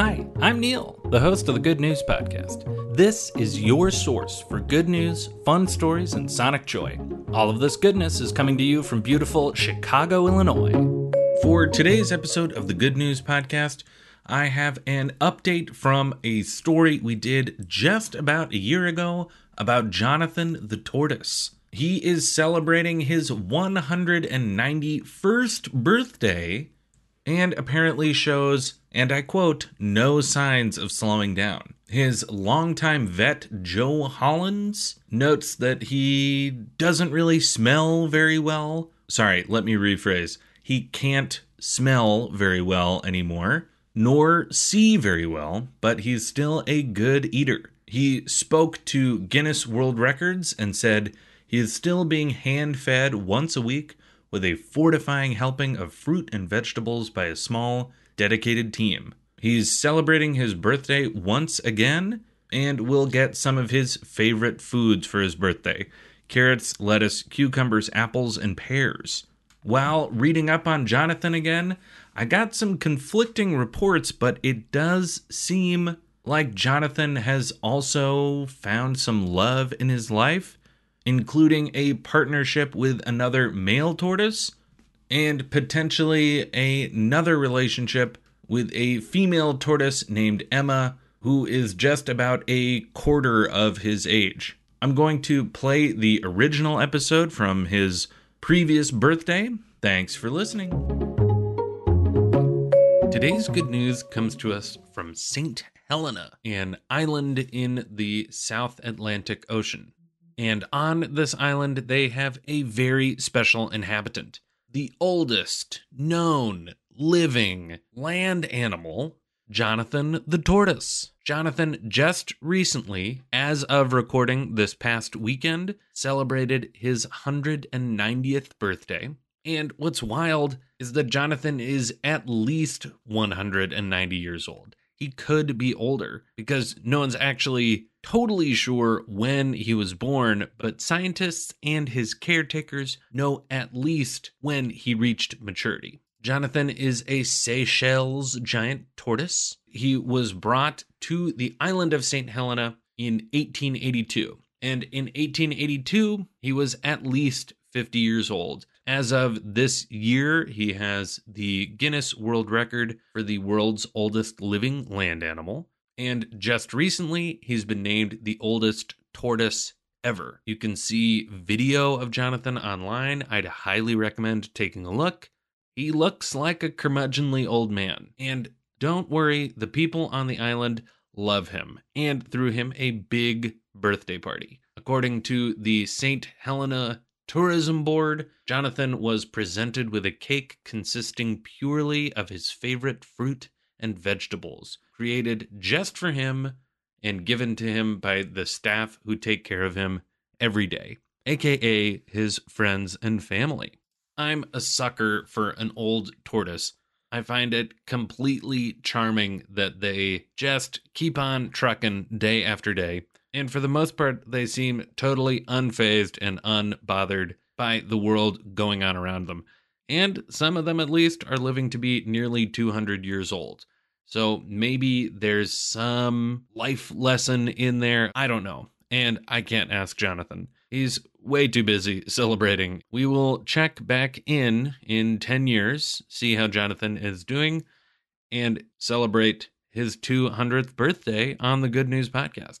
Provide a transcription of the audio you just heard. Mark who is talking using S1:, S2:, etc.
S1: Hi, I'm Neil, the host of the Good News Podcast. This is your source for good news, fun stories, and sonic joy. All of this goodness is coming to you from beautiful Chicago, Illinois. For today's episode of the Good News Podcast, I have an update from a story we did just about a year ago about Jonathan the Tortoise. He is celebrating his 191st birthday and apparently shows, and I quote, no signs of slowing down. His longtime vet, Joe Hollins, notes that he doesn't really smell very well. Sorry, let me rephrase. He can't smell very well anymore, nor see very well, but he's still a good eater. He spoke to Guinness World Records and said he is still being hand fed once a week with a fortifying helping of fruit and vegetables by a small, dedicated team. He's celebrating his birthday once again and will get some of his favorite foods for his birthday carrots, lettuce, cucumbers, apples, and pears. While reading up on Jonathan again, I got some conflicting reports, but it does seem like Jonathan has also found some love in his life including a partnership with another male tortoise and potentially another relationship with a female tortoise named Emma, who is just about a quarter of his age. I'm going to play the original episode from his previous birthday. Thanks for listening. Today's good news comes to us from St. Helena, an island in the South Atlantic Ocean. And on this island, they have a very special inhabitant. The oldest known living land animal, Jonathan the tortoise. Jonathan just recently, as of recording this past weekend, celebrated his 190th birthday. And what's wild is that Jonathan is at least 190 years old. He could be older because no one's actually totally sure when he was born, but scientists and his caretakers know at least when he reached maturity. Jonathan is a Seychelles giant tortoise. He was brought to the island of St. Helena in 1882. And in 1882, he was at least 50 years old. As of this year, he has the Guinness World Record for the world's oldest living land animal. And just recently, he's been named the oldest tortoise ever. You can see video of Jonathan online. I'd highly recommend taking a look. He looks like a curmudgeonly old man. And don't worry, the people on the island love him and threw him a big birthday party. According to the St. Helena Tourism Board, Jonathan was presented with a cake consisting purely of his favorite fruit and vegetables created just for him and given to him by the staff who take care of him every day, aka his friends and family. I'm a sucker for an old tortoise. I find it completely charming that they just keep on trucking day after day. And for the most part, they seem totally unfazed and unbothered by the world going on around them. And some of them, at least, are living to be nearly 200 years old. So maybe there's some life lesson in there. I don't know. And I can't ask Jonathan. He's way too busy celebrating. We will check back in in 10 years, see how Jonathan is doing, and celebrate his 200th birthday on the Good News Podcast.